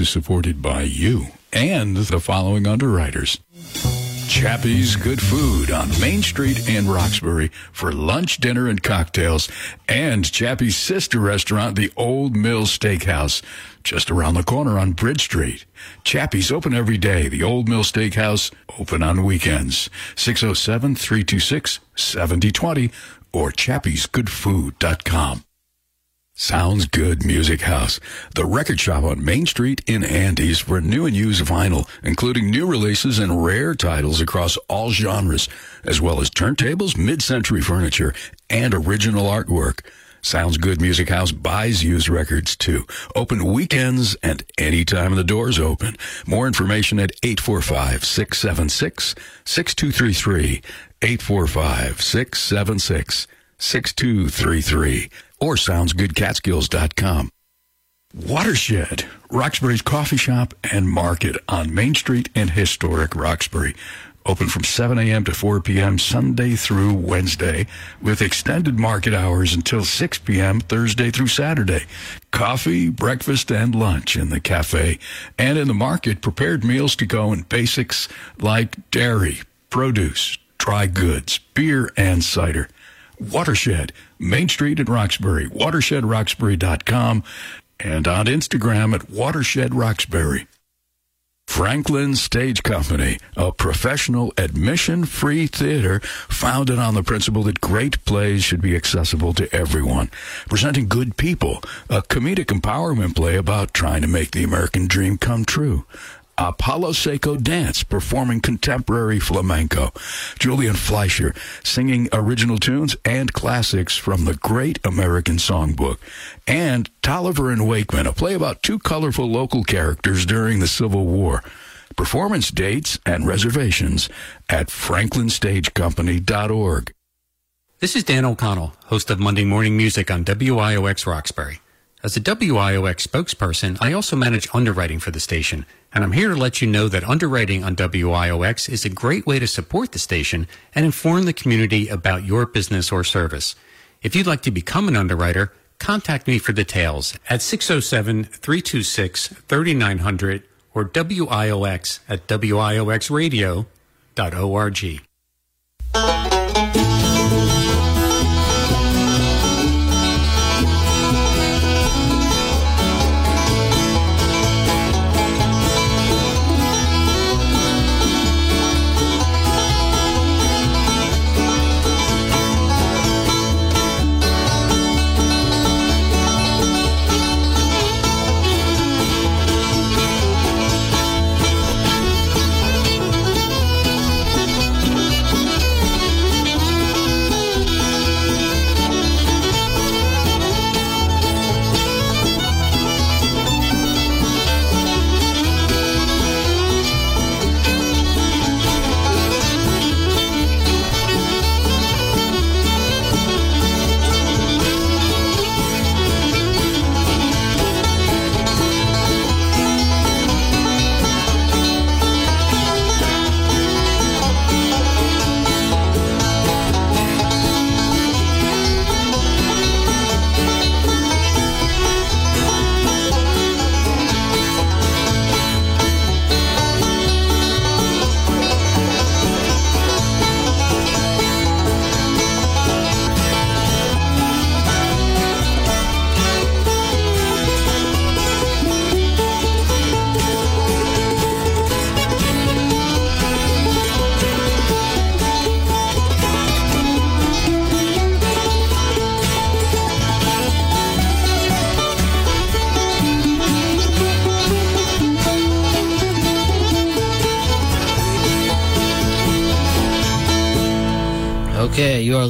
Is supported by you and the following underwriters. Chappie's Good Food on Main Street in Roxbury for lunch, dinner, and cocktails. And Chappie's sister restaurant, the Old Mill Steakhouse, just around the corner on Bridge Street. Chappie's open every day. The Old Mill Steakhouse open on weekends. 607-326-7020 or chappiesgoodfood.com. Sounds Good Music House, the record shop on Main Street in Andes for new and used vinyl, including new releases and rare titles across all genres, as well as turntables, mid-century furniture, and original artwork. Sounds Good Music House buys used records too. Open weekends and anytime the doors open. More information at 845-676-6233. 845-676-6233 or soundsgoodcatskills.com. Watershed, Roxbury's coffee shop and market on Main Street in historic Roxbury. Open from 7 a.m. to 4 p.m. Sunday through Wednesday with extended market hours until 6 p.m. Thursday through Saturday. Coffee, breakfast, and lunch in the cafe. And in the market, prepared meals to go and basics like dairy, produce, dry goods, beer, and cider. Watershed, Main Street at Roxbury, watershedroxbury.com, and on Instagram at Watershed Roxbury. Franklin Stage Company, a professional admission free theater founded on the principle that great plays should be accessible to everyone. Presenting Good People, a comedic empowerment play about trying to make the American dream come true. Apollo Seco Dance performing contemporary flamenco. Julian Fleisher singing original tunes and classics from the Great American Songbook. And Tolliver and Wakeman, a play about two colorful local characters during the Civil War. Performance dates and reservations at franklinstagecompany.org. This is Dan O'Connell, host of Monday Morning Music on WIOX Roxbury. As a WIOX spokesperson, I also manage underwriting for the station, and I'm here to let you know that underwriting on WIOX is a great way to support the station and inform the community about your business or service. If you'd like to become an underwriter, contact me for details at 607-326-3900 or WIOX at WIOXradio.org.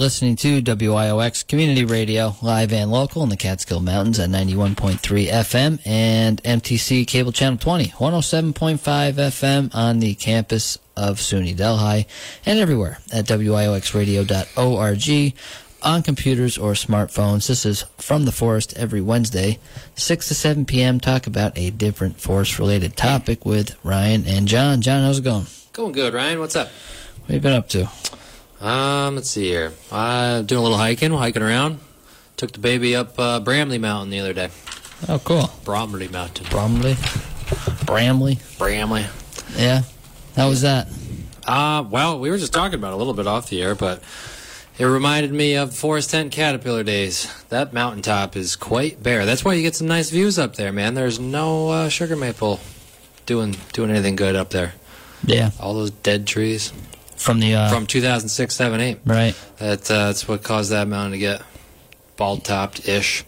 listening to WIOX Community Radio, live and local in the Catskill Mountains at 91.3 FM and MTC Cable Channel 20, 107.5 FM on the campus of SUNY Delhi and everywhere at WIOXradio.org on computers or smartphones. This is From the Forest every Wednesday, 6 to 7 p.m. Talk about a different forest related topic with Ryan and John. John, how's it going? Going good, Ryan. What's up? What have you been up to? Um, let's see here. Uh, doing a little hiking, hiking around. Took the baby up uh, Bramley Mountain the other day. Oh, cool. Bromley Mountain. Bromley? Bramley. Bramley. Yeah. How was that? Uh, well, we were just talking about it a little bit off the air, but it reminded me of Forest Tent Caterpillar days. That mountaintop is quite bare. That's why you get some nice views up there, man. There's no uh, sugar maple doing doing anything good up there. Yeah. All those dead trees From the uh, from 2006, 7, 8. right. That uh, that's what caused that mountain to get bald topped ish.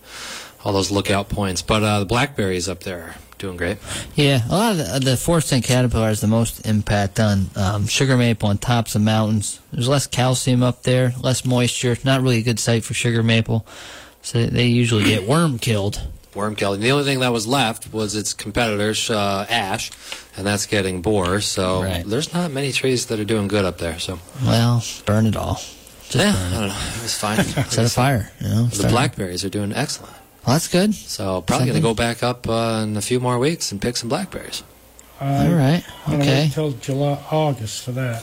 All those lookout points, but uh, the blackberries up there are doing great. Yeah, a lot of the, the forest tent caterpillar has the most impact on um, sugar maple on tops of mountains. There's less calcium up there, less moisture. Not really a good site for sugar maple, so they usually get worm killed. Worm killed. The only thing that was left was its competitors, uh, ash, and that's getting boar. So Right. there's not many trees that are doing good up there. So Well, burn it all. Just yeah, burn I don't know. It was fine. Set a fire. You know. the blackberries are doing excellent. Well, that's good. So probably going to go back up uh, in a few more weeks and pick some blackberries. All right. I'm Okay. wait till July, August for that.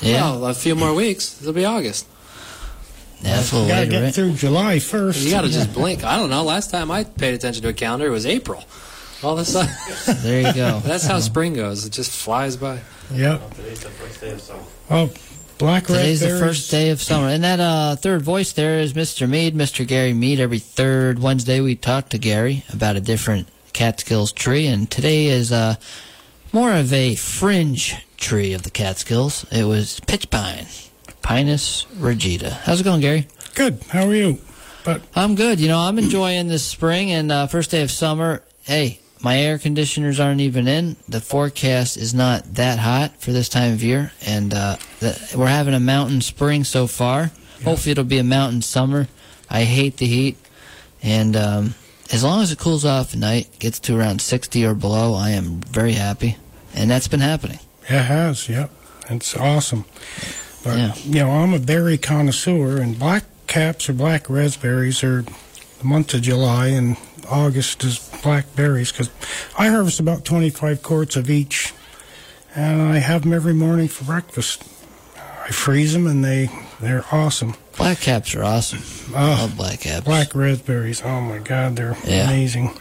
Yeah. Well, a few more weeks. It'll be August. Yeah, that's a little Gotta get right? through July first. You got to just blink. I don't know. Last time I paid attention to a calendar, it was April. All of a sudden, There you go. that's how spring goes. It just flies by. Yep. Well, black Today's the raspberries. first day of summer. And that uh, third voice there is Mr. Mead, Mr. Gary Mead. Every third Wednesday we talk to Gary about a different Catskills tree. And today is uh, more of a fringe tree of the Catskills. It was pitch pine, Pinus rigida. How's it going, Gary? Good. How are you? But I'm good. You know, I'm enjoying this spring and uh, first day of summer. Hey, my air conditioners aren't even in. The forecast is not that hot for this time of year, and uh, the, we're having a mountain spring so far. Hopefully, it'll be a mountain summer. I hate the heat, and um, as long as it cools off at night, gets to around 60 or below, I am very happy, and that's been happening. it has. Yep. It's awesome. But Yeah. you know, I'm a berry connoisseur, and black caps or black raspberries are the month of July, and August is blackberries because I harvest about 25 quarts of each, and I have them every morning for breakfast. I freeze them, and they they're awesome. Black caps are awesome. Oh, Love black caps. Black raspberries, oh my God, they're Yeah. amazing.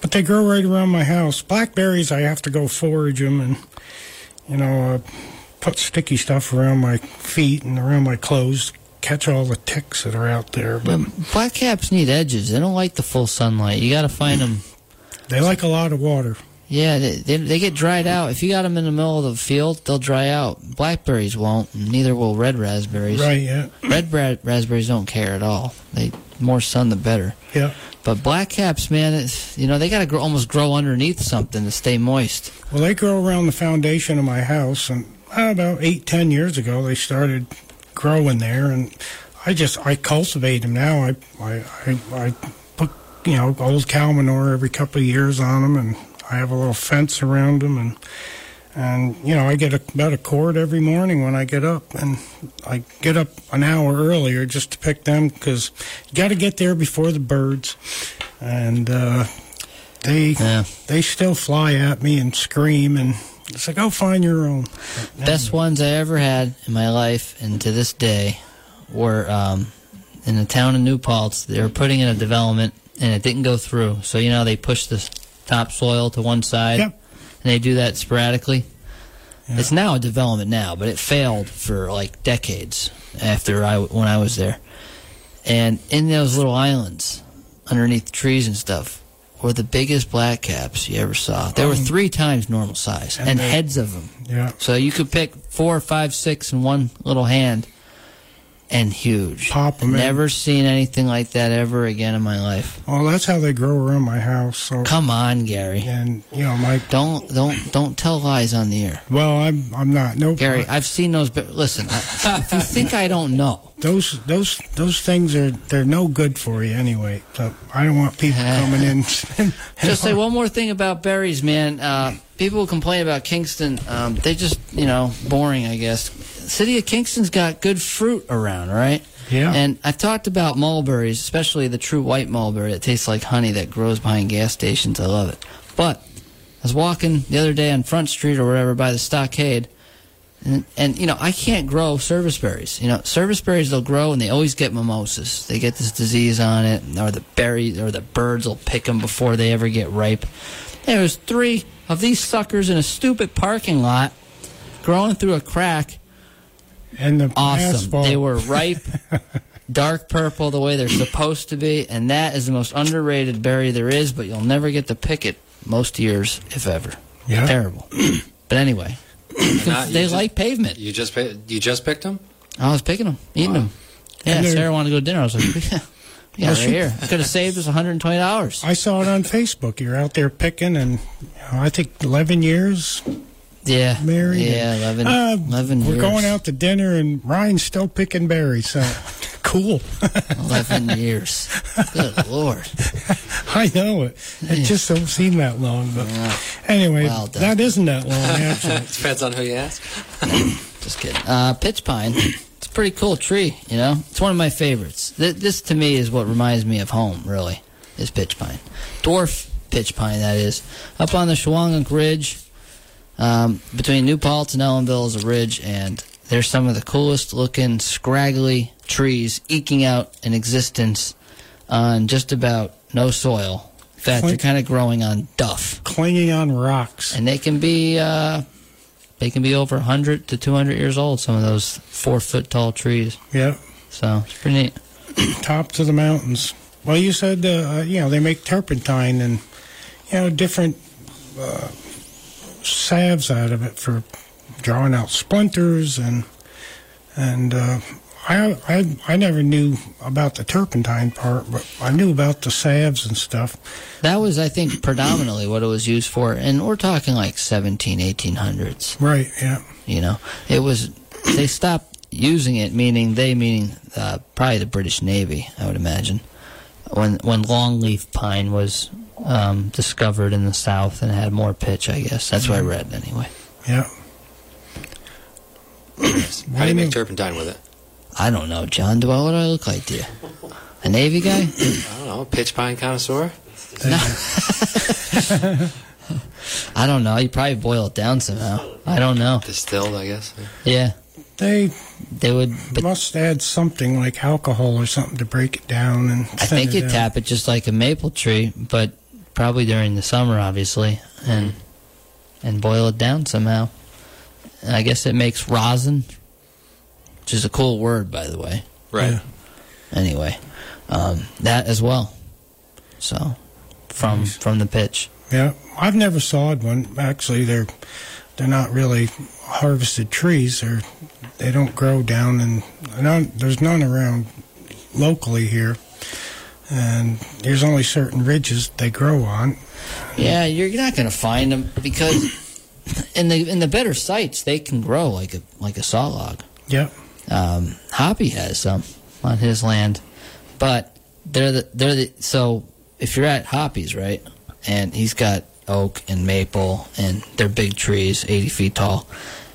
But they grow right around my house. Blackberries, I have to go forage them and, you know, uh, put sticky stuff around my feet and around my clothes, catch all the ticks that are out there. But But black caps need edges. They don't like the full sunlight. You got to find them. they like a lot of water. Yeah, they, they, they get dried out. If you got them in the middle of the field, they'll dry out. Blackberries won't, neither will red raspberries. Right, yeah. Red ra- raspberries don't care at all. They more sun the better. Yeah. But black caps, man, it's, you know they got to grow, almost grow underneath something to stay moist. Well, they grow around the foundation of my house, and about eight, ten years ago, they started growing there, and I just I cultivate them now. I I I, I put you know old cow manure every couple of years on them, and I have a little fence around them, and and you know I get a, about a quart every morning when I get up, and I get up an hour earlier just to pick them because you got to get there before the birds, and. uh they Yeah. they still fly at me and scream and it's like go find your own Best ones I ever had in my life, and to this day, were um, in the town of New Paltz. They were putting in a development, and it didn't go through. So you know they push the topsoil to one side, Yep. and they do that sporadically. Yeah. It's now a development now, but it failed for like decades after I when I was there. And in those little islands, underneath the trees and stuff, were the biggest black caps you ever saw. They were Um, three times normal size, and and they- heads of them. yeah So you could pick four, five, six in one little hand, and huge. Pop 'em in. Never seen anything like that ever again in my life. well that's how they grow around my house so Come on, Gary. and you know Mike. Don't don't don't tell lies on the air, well i'm i'm not nope Gary. I've seen those. But listen, I, if you think I don't know, those those those things are they're no good for you anyway so i don't want people coming in just say one more thing about berries, man. Uh, people complain about Kingston. Um, they just you know boring, I guess. City of Kingston's got good fruit around, right? yeah And I've talked about mulberries, especially the true white mulberry that tastes like honey that grows behind gas stations. I love it. But I was walking the other day on Front Street or wherever by the stockade, and, and you know I can't grow service berries. You know service berries they'll grow and they always get mimosas. They get this disease on it, or the berries or the birds will pick them before they ever get ripe. There was three of these suckers in a stupid parking lot, growing through a crack. And the Awesome. asphalt. They were ripe, dark purple, the way they're supposed to be, and that is the most underrated berry there is. But you'll never get to pick it most years, if ever. Yeah. Terrible. but anyway, Not- they just- like pavement. You just you just picked them. I was picking them, eating them. Yeah, Sarah wanted to go to dinner. I was like, yeah, yeah Well, right here. I could have saved us $120. I saw it on Facebook. You're out there picking, and you know, I think 11 years Yeah. married. Yeah, and, 11, uh, 11 We're years. going out to dinner, and Ryan's still picking berries. So cool. 11 years. Good Lord. I know it. It just don't seem that long, but anyway, Well that isn't that long actually. Depends on who you ask. Just kidding. Uh, pitch pine. It's a pretty cool tree, you know? It's one of my favorites. Th- this, to me, is what reminds me of home, really, is pitch pine. Dwarf pitch pine, that is. Up on the Shawangunk Ridge, um, between New Paltz and Ellenville is a ridge, and there's some of the coolest looking, scraggly trees eking out an existence on just about no soil. In fact, they're kind of growing on duff. Clinging on rocks. and they can be uh, they can be over 100 to 200 years old some of those four foot tall trees Yep. so it's pretty neat tops of the mountains. Well, you said uh, you know they make turpentine and you know different uh, salves out of it for drawing out splinters and and uh, I, I I never knew about the turpentine part, but I knew about the salves and stuff. that was i think predominantly what it was used for and we're talking like 17 1800s Right? Yeah. you know it was they stopped using it meaning they meaning uh, probably the british navy i would imagine when when longleaf pine was um, discovered in the south and had more pitch i guess that's what i read anyway Yeah. How do you make turpentine with it? i don't know john do I, what do i look like to you a navy guy I don't know. Pitch pine connoisseur. I don't know. You probably boil it down somehow. I don't know. Distilled, I guess. Yeah, They they would. But must add something like alcohol or something to break it down and. I think you tap it just like a maple tree, but probably during the summer, obviously, and and boil it down somehow. And I guess it makes rosin, which is a cool word, by the way. Right. Yeah. Anyway, um, that as well. So, from Nice. from the pitch. Yeah, I've never sawed one. Actually, they're they're not really harvested trees. They're they don't grow down, and there's none around locally here. And there's only certain ridges they grow on. Yeah, you're not going to find them because in the in the better sites they can grow like a like a saw log. Yep. Um, Hoppy has some on his land, but they're the they're the so if you're at Hoppy's right, and he's got oak and maple and they're big trees, 80 feet tall,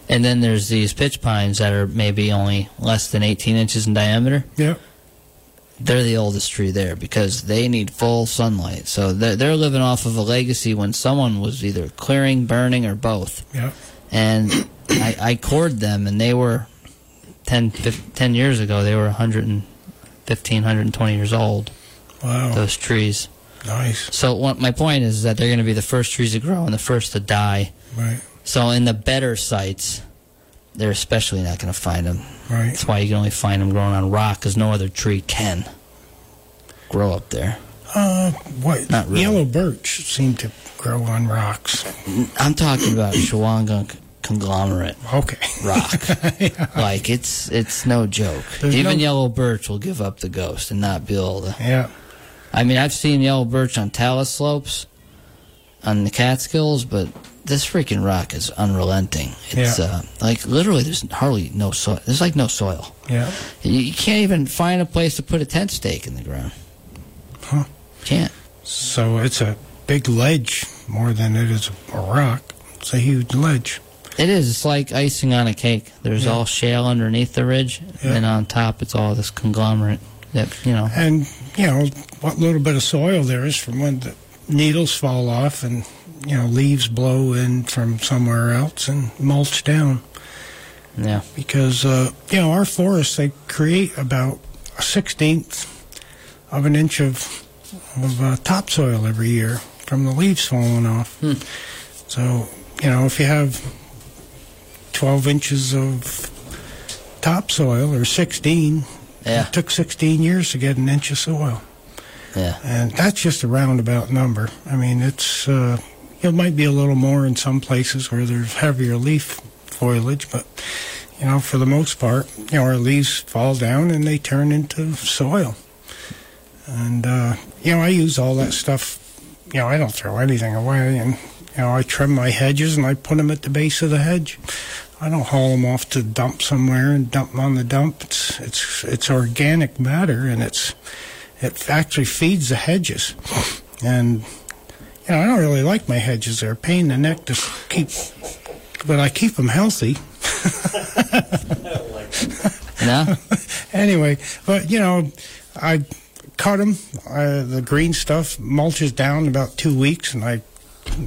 and then there's these pitch pines that are maybe only less than 18 inches in diameter. Yep. They're the oldest tree there because they need full sunlight. So they're, they're living off of a legacy when someone was either clearing, burning, or both Yep. and I, I cored them, and they were 10, 15, 10 years ago. They were 115, 120 years old. Wow. Those trees. nice. So what, my point is that they're going to be the first trees to grow and the first to die. Right. So in the better sites, they're especially not going to find them. Right. That's why you can only find them growing on rock, because no other tree can grow up there. Uh, what? Not really. Yellow birch seem to grow on rocks. I'm talking about Shawangunk conglomerate. Okay. rock. Like it's it's no joke. There's Even no- yellow birch will give up the ghost and not be able to. Yeah. I mean, I've seen yellow birch on talus slopes, on the Catskills, but this freaking rock is unrelenting. It's Yeah. uh, like literally there's hardly no soil. There's like no soil. Yeah. You, you can't even find a place to put a tent stake in the ground. Huh. Can't. So it's a big ledge more than it is a rock. It's a huge ledge. It is. It's like icing on a cake. There's Yeah. all shale underneath the ridge, Yeah. and on top it's all this conglomerate that you know. And, you know, what little bit of soil there is from when the needles fall off and, you know, leaves blow in from somewhere else and mulch down. Yeah. Because, uh, you know, our forests, they create about a sixteenth of an inch of, of uh, topsoil every year. from the leaves falling off. So you know, if you have 12 inches of topsoil or 16, Yeah. it took 16 years to get an inch of soil. Yeah. And that's just a roundabout number. I mean, it's uh, it might be a little more in some places where there's heavier leaf foliage, but you know, for the most part, you know, our leaves fall down and they turn into soil. And uh, you know, I use all that stuff. You know, I don't throw anything away, and you know, I trim my hedges and I put them at the base of the hedge. I don't haul them off to dump somewhere and dump them on the dump. It's it's it's organic matter, and it's it actually feeds the hedges. And know, I don't really like my hedges; they're a pain in the neck to keep, but I keep them healthy. No? anyway, but you know, I cut them. Uh, the green stuff mulches down in about two weeks, and I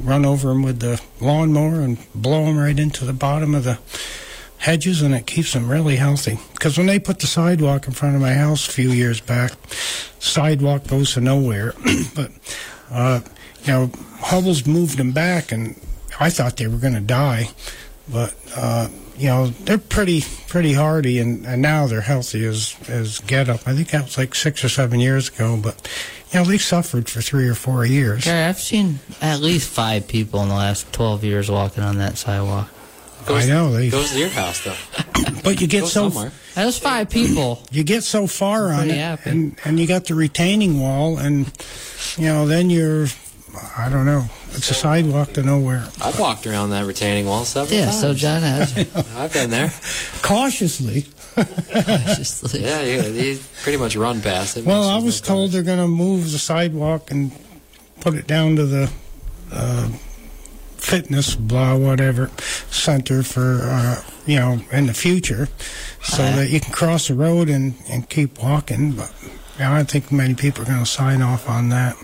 run over them with the lawnmower and blow them right into the bottom of the hedges, and it keeps them really healthy. Because when they put the sidewalk in front of my house a few years back, sidewalk goes to nowhere. but uh, you know, Hubbles moved them back, and I thought they were going to die, but. Uh, you know they're pretty pretty hardy and, and now they're healthy as as get up. I think that was like six or seven years ago, but you know they suffered for three or four years. Gary, I've seen at least five people in the last 12 years walking on that sidewalk. I know they, Goes to your house though. but you get so somewhere. That was five people. you get so far on it, happy. and and you got the retaining wall, and you know then you're I don't know. It's a sidewalk to nowhere. I've walked around that retaining wall several times. Yeah, times. so John has. I've been there. Cautiously. Just like- Yeah, you, you pretty much run past it. Well, I was difference. told they're going to move the sidewalk and put it down to the uh, fitness, blah, whatever, center for, uh, you know, in the future so Uh-huh. that you can cross the road and, and keep walking. But yeah, I don't think many people are going to sign off on that.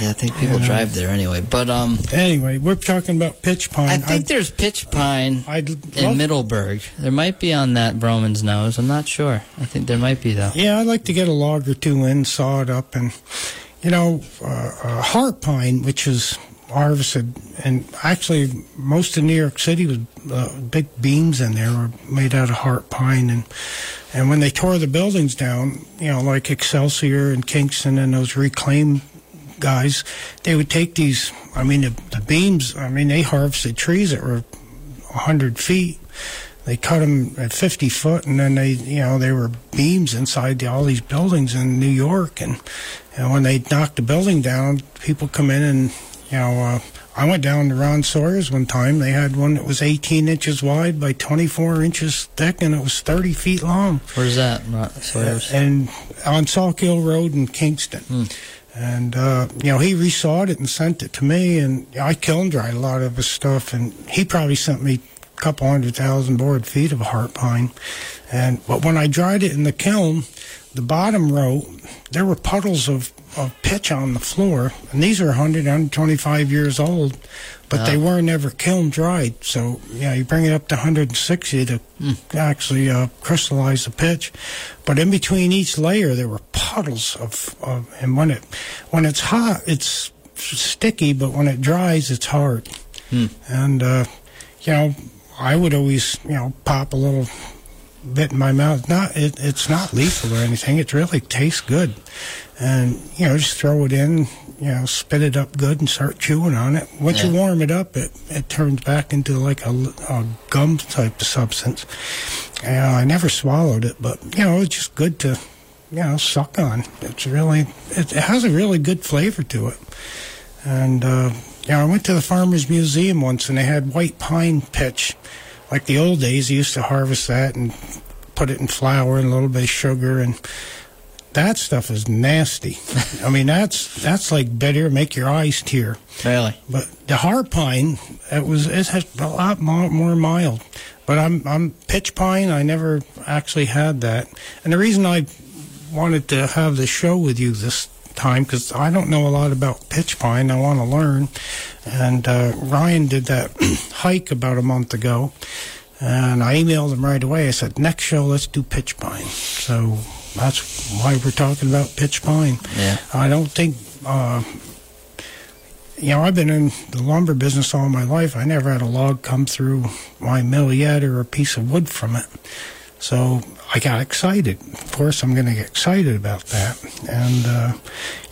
yeah, I think people drive there anyway. But um, Anyway, we're talking about pitch pine. I think there's pitch pine I'd, in Middleburgh. There might be on that Vroman's Nose. I'm not sure. I think there might be though. Yeah, I'd like to get a log or two in, saw it up, and you know, uh, uh, heart pine, which is harvested, and actually most of New York City was uh, big beams in there were made out of heart pine, and and when they tore the buildings down, you know, like Excelsior and Kingston and those reclaim guys, they would take these. I mean, the, the beams. I mean, they harvested trees that were hundred feet. They cut them at 50 foot, and then they, you know, they were beams inside the, all these buildings in New York. And, and when they knocked the building down, people come in and, you know, uh, I went down to Ron Sawyer's one time. They had one that was 18 inches wide by 24 inches thick, and it was 30 feet long. Where's that? Right, Sawyer's? And on Sawkill Road in Kingston. And, uh, you know, he resawed it and sent it to me, and I kiln dried a lot of his stuff, and he probably sent me a couple hundred thousand board feet of heart pine. And, but when I dried it in the kiln, the bottom row, there were puddles of, of pitch on the floor, and these are 100, 125 years old, but they weren't ever kiln dried. So, yeah, you bring it up to 160 to actually uh, crystallize the pitch. But in between each layer, there were puddles of, of and when it when it's hot, it's sticky, but when it dries, it's hard. And uh, you know, I would always you know pop a little bit in my mouth. Not it, it's not lethal or anything. It really tastes good, and you know just throw it in. You know, spit it up good and start chewing on it. Once you warm it up, it it turns back into like a, a gum type of substance. Yeah, I never swallowed it, but you know, it's just good to you know suck on. It's really it, it has a really good flavor to it. And uh, you know, I went to the Farmers Museum once, and they had white pine pitch, like the old days. They used to harvest that and put it in flour and a little bit of sugar, and that stuff is nasty. I mean, that's that's like bitter, make your eyes tear. Really? But the heart pine, it was it has a lot more, more mild. But I'm I'm pitch pine. I never actually had that, and the reason I wanted to have the show with you this time because I don't know a lot about pitch pine. I want to learn, and uh, Ryan did that hike about a month ago, and I emailed him right away. I said, next show, let's do pitch pine. So that's why we're talking about pitch pine. Yeah. I don't think. Uh, you know, I've been in the lumber business all my life. I never had a log come through my mill yet or a piece of wood from it. So I got excited. Of course, I'm going to get excited about that. And, uh,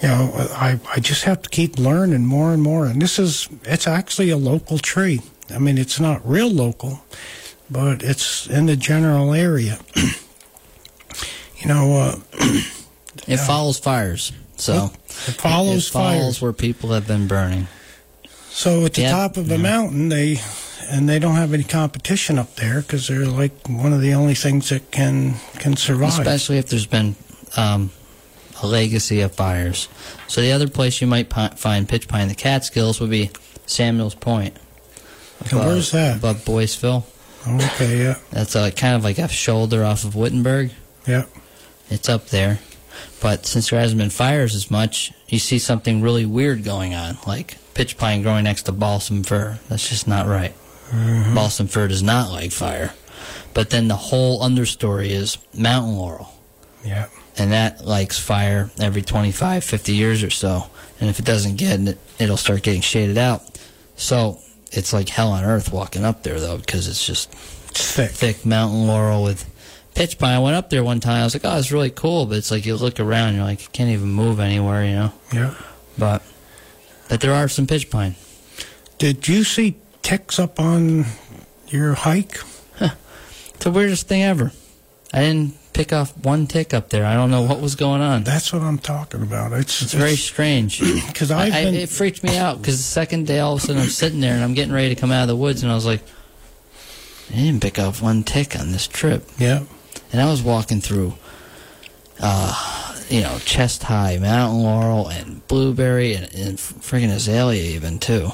you know, I, I just have to keep learning more and more. And this is, it's actually a local tree. I mean, it's not real local, but it's in the general area. you know, uh, It follows fires. So it follows it follows fires. where people have been burning. So at the Yeah. top of the mountain, they and they don't have any competition up there because they're like one of the only things that can can survive. especially if there's been um, a legacy of fires. So the other place you might find pitch pine in the Catskills would be Samuel's Point. And where's that? Above Boiceville. Okay, yeah, That's uh, kind of like a shoulder off of Wittenberg. yeah. It's up there. But since there hasn't been fires as much, you see something really weird going on, like pitch pine growing next to balsam fir. That's just not right. Mm-hmm. Balsam fir does not like fire. But then the whole understory is mountain laurel. Yeah. and that likes fire every 25 50 years or so and if it doesn't get it it'll start getting shaded out so it's like hell on earth walking up there though because it's just It's thick. thick mountain laurel with pitch pine i went up there one time i was like oh it's really cool but it's like you look around you're like you can't even move anywhere you know Yeah. but but there are some pitch pine Did you see ticks up on your hike? it's the weirdest thing ever i didn't pick off one tick up there i don't know what was going on That's what I'm talking about. It's, it's very strange because I, been it freaked me out because the second day, all of a sudden, I'm sitting there and I'm getting ready to come out of the woods, and I was like, I didn't pick up one tick on this trip. yeah. And I was walking through, uh, you know, chest high mountain laurel and blueberry and, and friggin' azalea even too.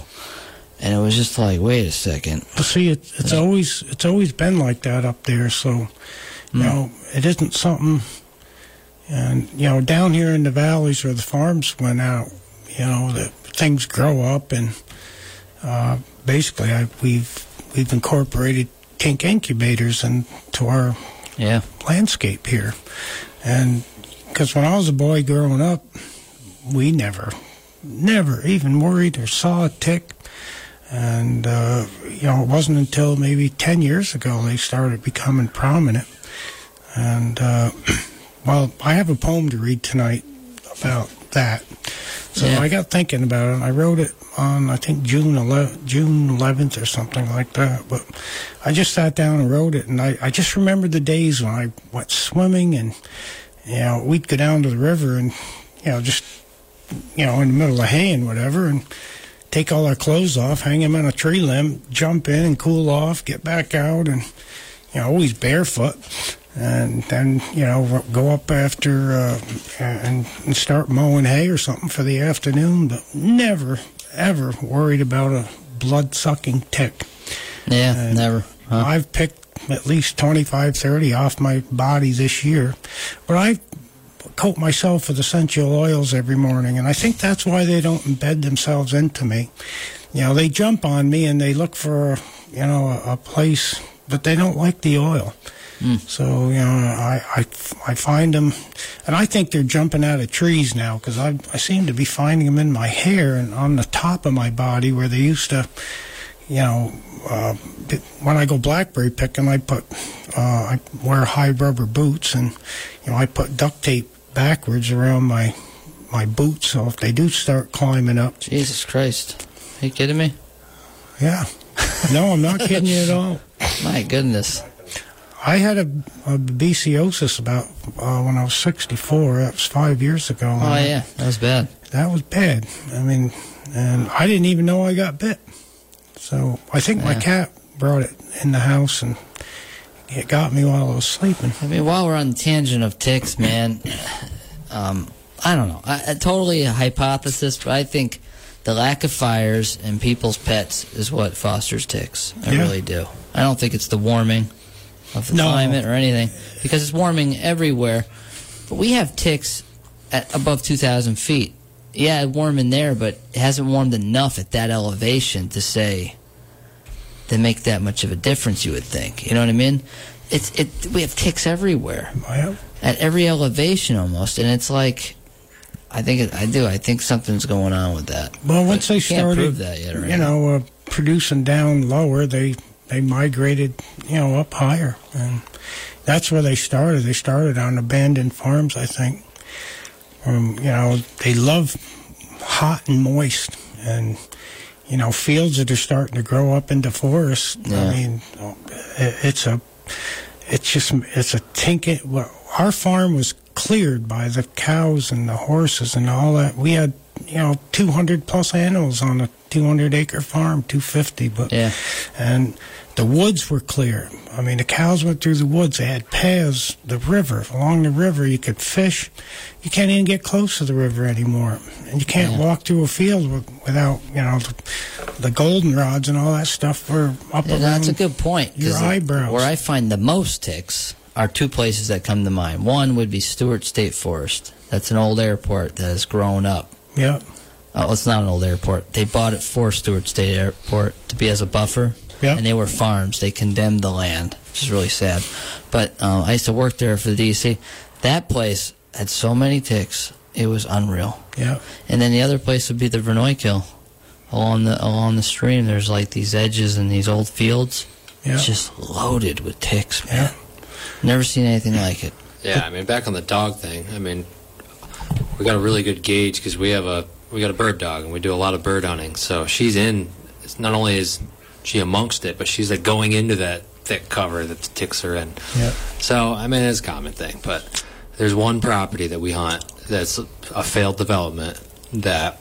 And it was just like, wait a second. Well, see, it, it's always it's always been like that up there. So, you Hmm. know, it isn't something. And you know, down here in the valleys where the farms went out, you know, the things grow up, and uh, basically, I, we've we've incorporated kink incubators into our Yeah. landscape here. And because when I was a boy growing up, we never, never even worried or saw a tick. And, uh, you know, it wasn't until maybe 10 years ago they started becoming prominent. And, uh, well, I have a poem to read tonight about that. So Yeah. I got thinking about it. and I wrote it on, I think, June 11th, June 11th or something like that. But I just sat down and wrote it, and I, I just remember the days when I went swimming, and you know we'd go down to the river, and you know just you know in the middle of hay and whatever, and take all our clothes off, hang them on a tree limb, jump in and cool off, get back out, and you know always barefoot, and then you know go up after uh, and, and start mowing hay or something for the afternoon, but never ever worried about a blood sucking tick. Yeah, And never. Huh? I've picked at least 25, 30 off my body this year. But I coat myself with essential oils every morning, and I think that's why they don't embed themselves into me. You know, they jump on me and they look for, you know, a, a place, but they don't like the oil. So, you know, I, I, I find them, and I think they're jumping out of trees now because I, I seem to be finding them in my hair and on the top of my body where they used to, you know, uh, when I go blackberry picking, I put, uh, I wear high rubber boots and, you know, I put duct tape backwards around my, my boots. So if they do start climbing up, Jesus Christ. Are you kidding me? yeah. No, I'm not kidding you at all. My goodness. I had a, a babesiosis about uh, when I was 64. That was five years ago. Oh, yeah. That was bad. That was bad. I mean, and I didn't even know I got bit. So I think my cat brought it in the house and it got me while I was sleeping. I mean, while we're on the tangent of ticks, man, um, I don't know. I, I, totally a hypothesis, but I think the lack of fires in people's pets is what fosters ticks. I Yeah. really do. I don't think it's the warming of the No. climate or anything, because it's warming everywhere. But we have ticks at above 2,000 feet. Yeah, it warm in there, but it hasn't warmed enough at that elevation to say to make that much of a difference. You would think. You know what I mean? It's it. We have ticks everywhere Well, at every elevation almost, and it's like I think it, I do. I think something's going on with that. Well, once they you can't started, that yet, right? you know, uh, producing down lower, they they migrated, you know, up higher, and that's where they started. They started on abandoned farms, I think. Um, you know, they love hot and moist, and you know, fields that are starting to grow up into forests. Yeah. I mean, it's a, it's just, it's a tinket. Well, our farm was cleared by the cows and the horses and all that. We had, you know, 200 plus animals on a 200 acre farm, 250, but Yeah. and the woods were clear. I mean, the cows went through the woods. They had paths, the river. Along the river, you could fish. You can't even get close to the river anymore. And you can't Yeah. walk through a field without, you know, the, the goldenrods and all that stuff were up Yeah, around. that's a good point. your eyebrows. Where I find the most ticks are two places that come to mind. One would be Stewart State Forest. That's an old airport that has grown up. Yeah, Oh, it's not an old airport. They bought it for Stewart State Airport to be as a buffer. Yeah. And they were farms. They condemned the land, which is really sad. But um, I used to work there for the DEC. That place had so many ticks. It was unreal. yeah. And then the other place would be the Vernooy Kill. Along the along the stream, there's like these edges and these old fields. Yeah. It's just loaded with ticks, man. Yeah. Never seen anything like it. Yeah, I mean, back on the dog thing. I mean, we got a really good gauge because we have a we got a bird dog and we do a lot of bird hunting. So she's in. It's not only is she amongst it, but she's like going into that thick cover that the ticks are in. Yeah. So I mean, it's a common thing. But there's one property that we hunt that's a failed development that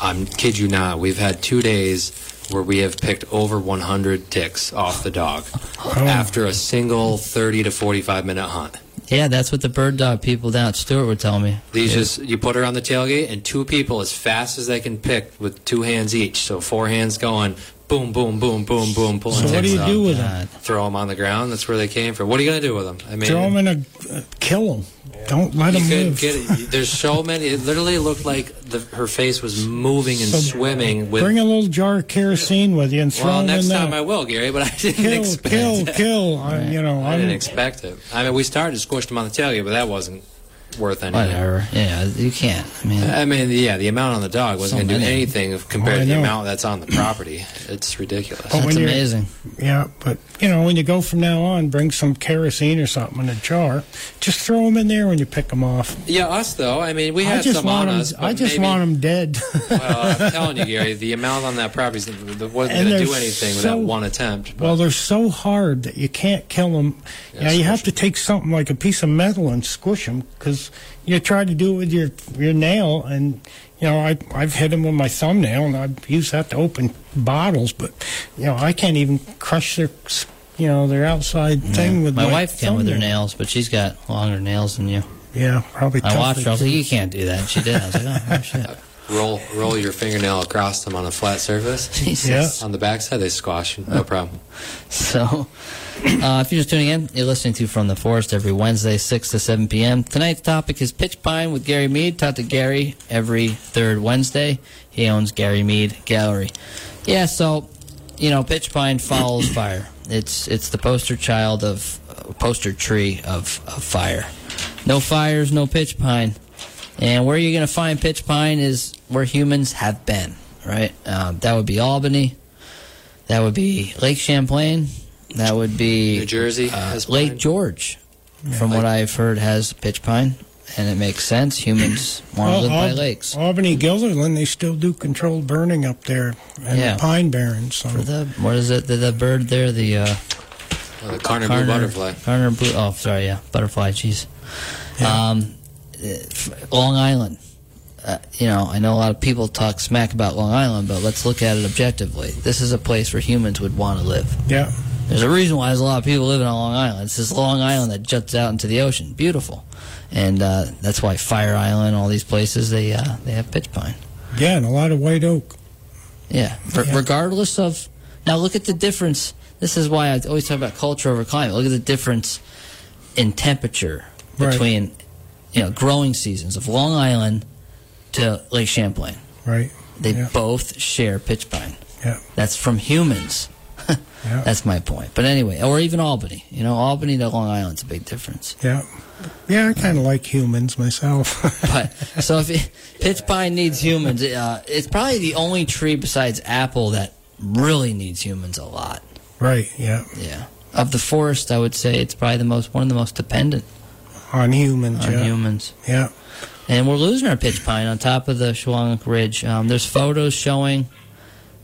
I'm kid you not. We've had two days where we have picked over 100 ticks off the dog oh. after a single 30 to 45 minute hunt. Yeah, that's what the bird dog people down at Stewart would tell me. These just you put her on the tailgate and two people as fast as they can pick with two hands each. So four hands going, boom, boom, boom, boom, boom, pulling So what do you do with them? Throw them on the ground. That's where they came from. What are you gonna do with them? I mean, Throw them in a, uh, kill them. Don't let you them live. get it. There's so many. It literally looked like the, her face was moving and So swimming with. Bring a little jar of kerosene with you and throw well, next time. I will, Gary. But I didn't kill, expect kill, it. kill. I, you know, I I'm, didn't expect it. I mean, we started to squish them on the tailgate, but that wasn't worth anything. Whatever. Yeah, you can't. I mean, I mean, yeah, the amount on the dog wasn't So going to do anything compared Oh, to the amount that's on the property. It's ridiculous. Oh, that's amazing. Yeah, but you know, when you go from now on, bring some kerosene or something in a jar. Just throw them in there when you pick them off. Yeah, us though. I mean, we I had some want on them. us. I just maybe- want them dead. Well, I'm telling you, Gary, the amount on that property wasn't going to do anything with so- that one attempt. But well, they're so hard that you can't kill them. Yeah, Yeah, you have to take something like a piece of metal and squish them because you try to do it with your your nail, and you know I I've hit them with my thumbnail, and I've used that to open bottles, but you know I can't even crush their you know their outside thing with My my, wife can with her nails, but she's got longer nails than you. Yeah, probably. I watched her. I was like, you can't do that. She did. I was like, oh, oh shit. Roll roll your fingernail across them on a flat surface. Jesus. On the backside, they squash. No problem. So, uh, if you're just tuning in, you're listening to From the Forest every Wednesday, 6 to 7 p.m. Tonight's topic is Pitch Pine with Gary Mead. Talk to Gary every third Wednesday. He owns Gary Mead Gallery. Yeah, so, you know, Pitch Pine follows fire. It's it's the poster child of, uh, poster tree of, of fire. No fires, no pitch pine. And where you're going to find pitch pine is where humans have been, right? Um, that would be Albany. That would be Lake Champlain. That would be New Jersey uh, has Lake pine. George, from what I've heard, has pitch pine, and it makes sense. Humans want to Well, live by Al- lakes. Albany, Guilderland, they still do controlled burning up there, and Yeah. the pine barrens. So. For the what is it? The, the bird there, the uh, the Karner blue butterfly. Karner blue. Oh, sorry, yeah, butterfly. Jeez. Um, uh, Long Island. Uh, you know, I know a lot of people talk smack about Long Island, but let's look at it objectively. This is a place where humans would want to live. yeah, There's a reason why there's a lot of people living on Long Island. It's this Long Island that juts out into the ocean. Beautiful. And uh, that's why Fire Island, all these places, they uh, they have pitch pine. yeah, and a lot of white oak. Yeah. R- Yeah. Regardless of. Now, look at the difference. This is why I always talk about culture over climate. Look at the difference in temperature Right. between, you know, growing seasons of Long Island to Lake Champlain. Right. They Yeah. both share pitch pine. Yeah. That's from humans. Yeah. That's my point. But anyway, or even Albany. You know, Albany to Long Island's a big difference. Yeah. Yeah, I kind of like humans myself. But so if it, pitch pine needs humans, uh, it's probably the only tree besides apple that really needs humans a lot. right, yeah. Yeah. Of the forest, I would say it's probably the most one of the most dependent On humans, on yeah. humans. Yeah. And we're losing our pitch pine on top of the Shawangunk Ridge. Um, there's photos showing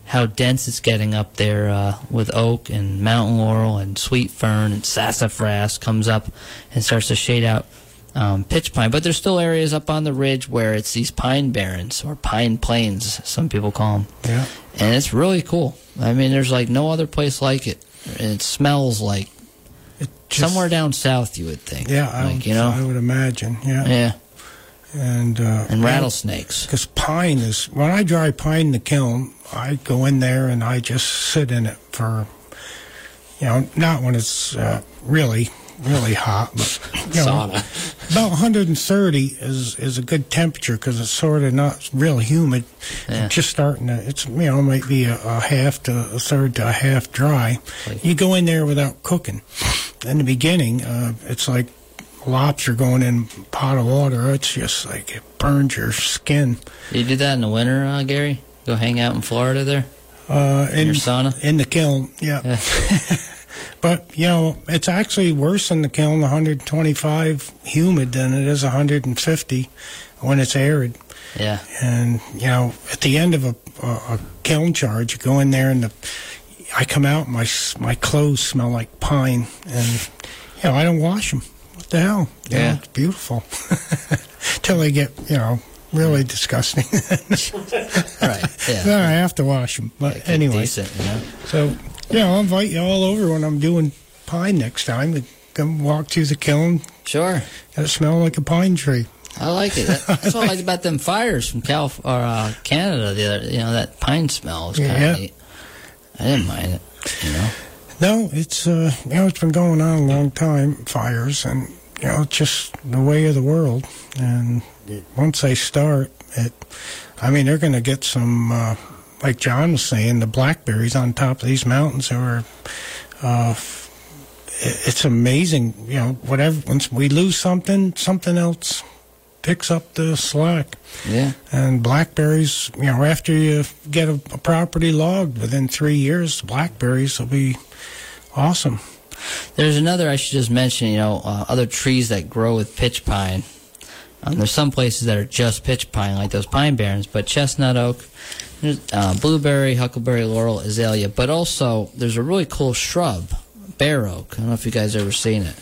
how dense it's getting up there uh, with oak and mountain laurel and sweet fern and sassafras comes up and starts to shade out um, pitch pine. But there's still areas up on the ridge where it's these pine barrens or pine plains, some people call them. Yeah. And it's really cool. I mean, there's like no other place like it. And it smells like It just- somewhere down south, you would think. Yeah, I, would, you know, I would imagine. Yeah. yeah, And uh, and rattlesnakes. Because pine is when I dry pine in the kiln, I go in there and I just sit in it for, you know, not when it's uh, really really hot, but you know, Sauna. about 130 is is a good temperature because it's sort of not real humid. Yeah. Just starting to. It's you know might be a, a half to a third to a half dry. Like- You go in there without cooking. In the beginning, uh, it's like lobster going in a pot of water. It's just like it burns your skin. You do that in the winter, uh, Gary? Go hang out in Florida there? Uh, in your sauna? in the kiln, yeah. Yeah. But you know, it's actually worse in the kiln, 125 humid than it is 150 when it's arid. Yeah. And you know, at the end of a, a, a kiln charge, you go in there and the, I come out, my my clothes smell like pine, and you know, I don't wash them. The hell? You know, Yeah. it's beautiful. Till they get you know really disgusting. Right. Yeah. then I have to wash them. But Get anyway, Decent, you know? so yeah, I'll invite you all over when I'm doing pine next time to come walk through the kiln. Sure. It'll smell like a pine tree. I like it. That- That's what I like about them fires from Calif- or uh, Canada. The other, you know, that pine smell is kind of Yeah. neat. I didn't mind it. You know. No, it's uh, you know it's been going on a long time. Fires and you know just the way of the world. And once they start, it, I mean they're going to get some. Uh, like John was saying, the blackberries on top of these mountains are, uh, it's amazing, you know. Whatever, once we lose something, something else picks up the slack. Yeah. And blackberries, you know, after you get a, a property logged within three years, blackberries will be awesome. There's another I should just mention. You know, uh, other trees that grow with pitch pine. Um, there's some places that are just pitch pine, like those pine barrens, but chestnut oak, uh, blueberry, huckleberry, laurel, azalea. But also, there's a really cool shrub, bear oak. I don't know if you guys ever seen it,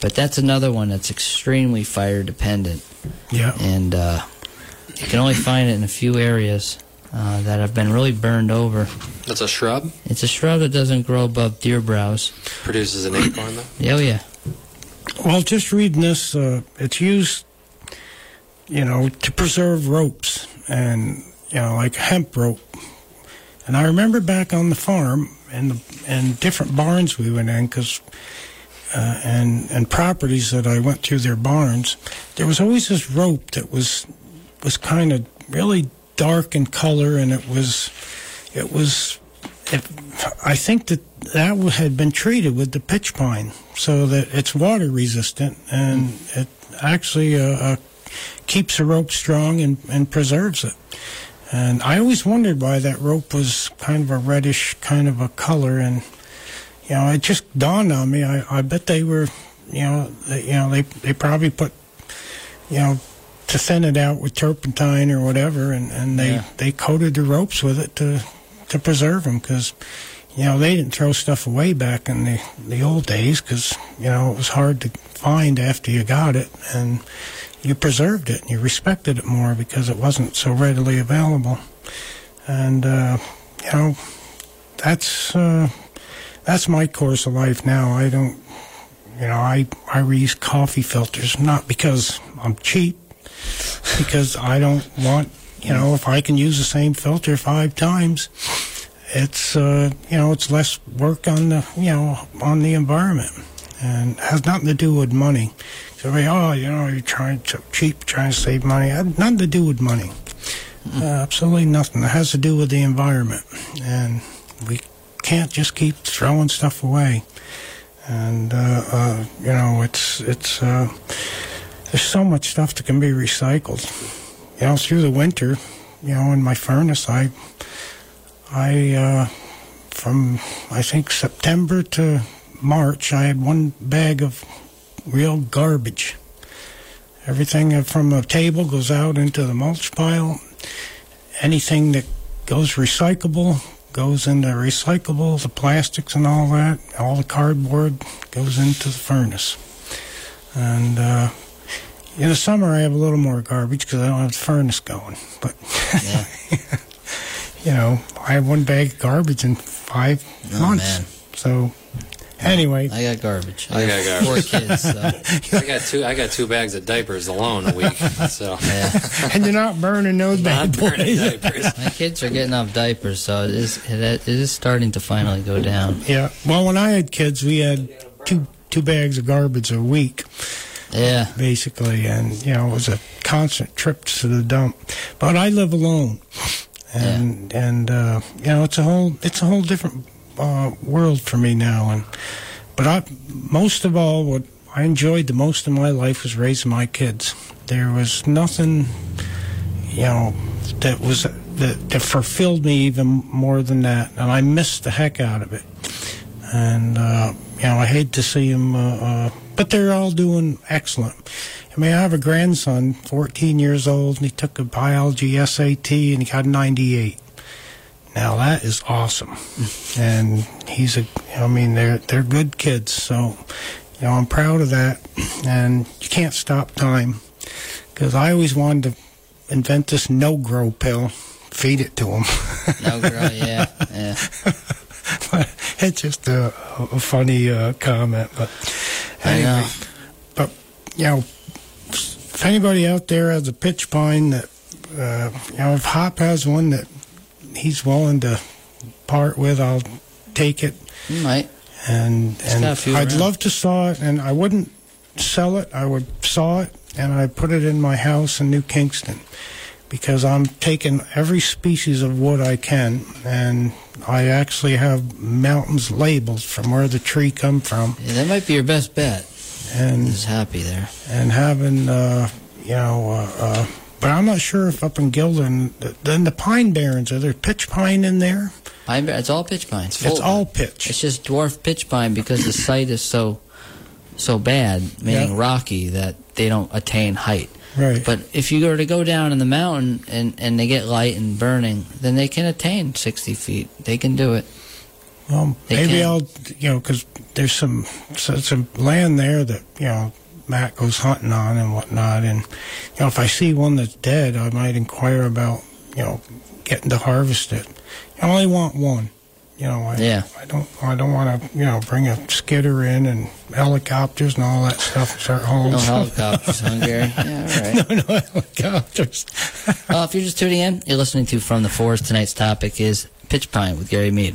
but that's another one that's extremely fire dependent, Yeah. and uh, you can only find it in a few areas uh, that have been really burned over. That's a shrub. It's a shrub that doesn't grow above deer browse. Produces an acorn though. Oh yeah, Well, just reading this, uh, it's used, you know, to preserve ropes and, you know, like hemp rope. And I remember back on the farm and the, and different barns we went in because, uh, and and properties that I went through their barns, there was always this rope that was was kind of really dark in color, and it was it was it, I think that that had been treated with the pitch pine so that it's water resistant and it actually uh, uh, keeps the rope strong and, and preserves it. And I always wondered why that rope was kind of a reddish kind of a color, and you know, it just dawned on me. I, I bet they were, you know, they, you know, they they probably put, you know, to thin it out with turpentine or whatever, and, and they, Yeah. they coated the ropes with it to to preserve them because, you know, they didn't throw stuff away back in the the old days because you know it was hard to find after you got it, and you preserved it and you respected it more because it wasn't so readily available, and uh, you know, that's uh, that's my course of life now. I don't, you know, I I reuse coffee filters not because I'm cheap, because I don't want, you know, if I can use the same filter five times, it's uh, you know, it's less work on the you know on the environment, and has nothing to do with money. So, oh, you know, you're trying to cheap, trying to save money. Nothing to do with money. Uh, absolutely nothing. It has to do with the environment, and we can't just keep throwing stuff away. And uh, uh, you know, it's it's uh, there's so much stuff that can be recycled. You know, through the winter, you know, in my furnace, I I uh, from I think September to March, I had one bag of real garbage. Everything from the table goes out into the mulch pile. Anything that goes recyclable goes into recyclables, the plastics and all that. All the cardboard goes into the furnace. And uh, in the summer, I have a little more garbage because I don't have the furnace going. But Yeah. you know, I have one bag of garbage in five Oh, months. man. So anyway, I got garbage. I got have four kids, so I got two. I got two bags of diapers alone a week. So yeah. and you're not burning those not bad burning boys. diapers. My kids are getting off diapers, so it is it, it is starting to finally go down. Yeah. Well, when I had kids, we had two two bags of garbage a week, Yeah. basically, and you know it was a constant trip to the dump. But I live alone, and and uh, you know it's a whole it's a whole different uh, world for me now. And but I most of all, what I enjoyed the most in my life was raising my kids. There was nothing, you know, that was that, that fulfilled me even more than that, and I missed the heck out of it. And uh, you know, I hate to see them, uh, uh, but they're all doing excellent. I mean, I have a grandson, 14 years old, and he took a biology SAT and he got a 98. Now that is awesome, and he's a. I mean, they're they're good kids, so you know I'm proud of that. And you can't stop time because I always wanted to invent this no grow pill, feed it to them. No girl, yeah, yeah. it's just a, a funny uh, comment, but anyway. But you know, if anybody out there has a pitch pine that, uh, you know, if Hop has one that he's willing to part with, I'll take it. You might. And Just and I'd around. love to saw it, and I wouldn't sell it. I would saw it, and I put it in my house in New Kingston because I'm taking every species of wood I can, and I actually have mountains labeled from where the tree come from, Yeah, that might be your best bet. and He's happy there. and having uh, you know. Uh, uh, but I'm not sure if up in Guilderland, then the pine barrens are there pitch pine in there? Pine, it's all pitch pine. It's of all pitch. It's just dwarf pitch pine because the site is so so bad, meaning Yeah. rocky, that they don't attain height. Right. But if you were to go down in the mountain and, and they get light and burning, then they can attain 60 feet. They can do it. Well, They maybe can. I'll, you know, because there's some so- some land there that you know Matt goes hunting on and whatnot, and you know if I see one that's dead, I might inquire about you know getting to harvest it. I only want one. You know, I, Yeah. I don't I don't want to you know bring a skidder in and helicopters and all that stuff and start hauling No helicopters, huh, Gary? Yeah, all right. no, no helicopters. Well, if you're just tuning in, you're listening to From the Forest. Tonight's topic is pitch pine with Gary Mead.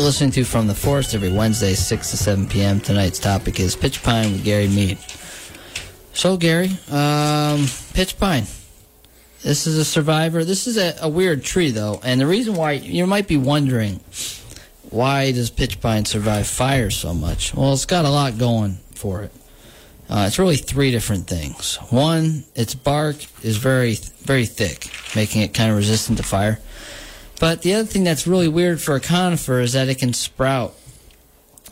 You're listening to From the Forest every Wednesday, 6 to 7 p.m. Tonight's topic is Pitch Pine with Gary Mead. So, Gary, um, Pitch Pine. This is a survivor. This is a, a weird tree, though. And the reason why you might be wondering why does pitch pine survive fire so much? Well, it's got a lot going for it. Uh, it's really three different things. One, its bark is very, very thick, making it kind of resistant to fire. But the other thing that's really weird for a conifer is that it can sprout.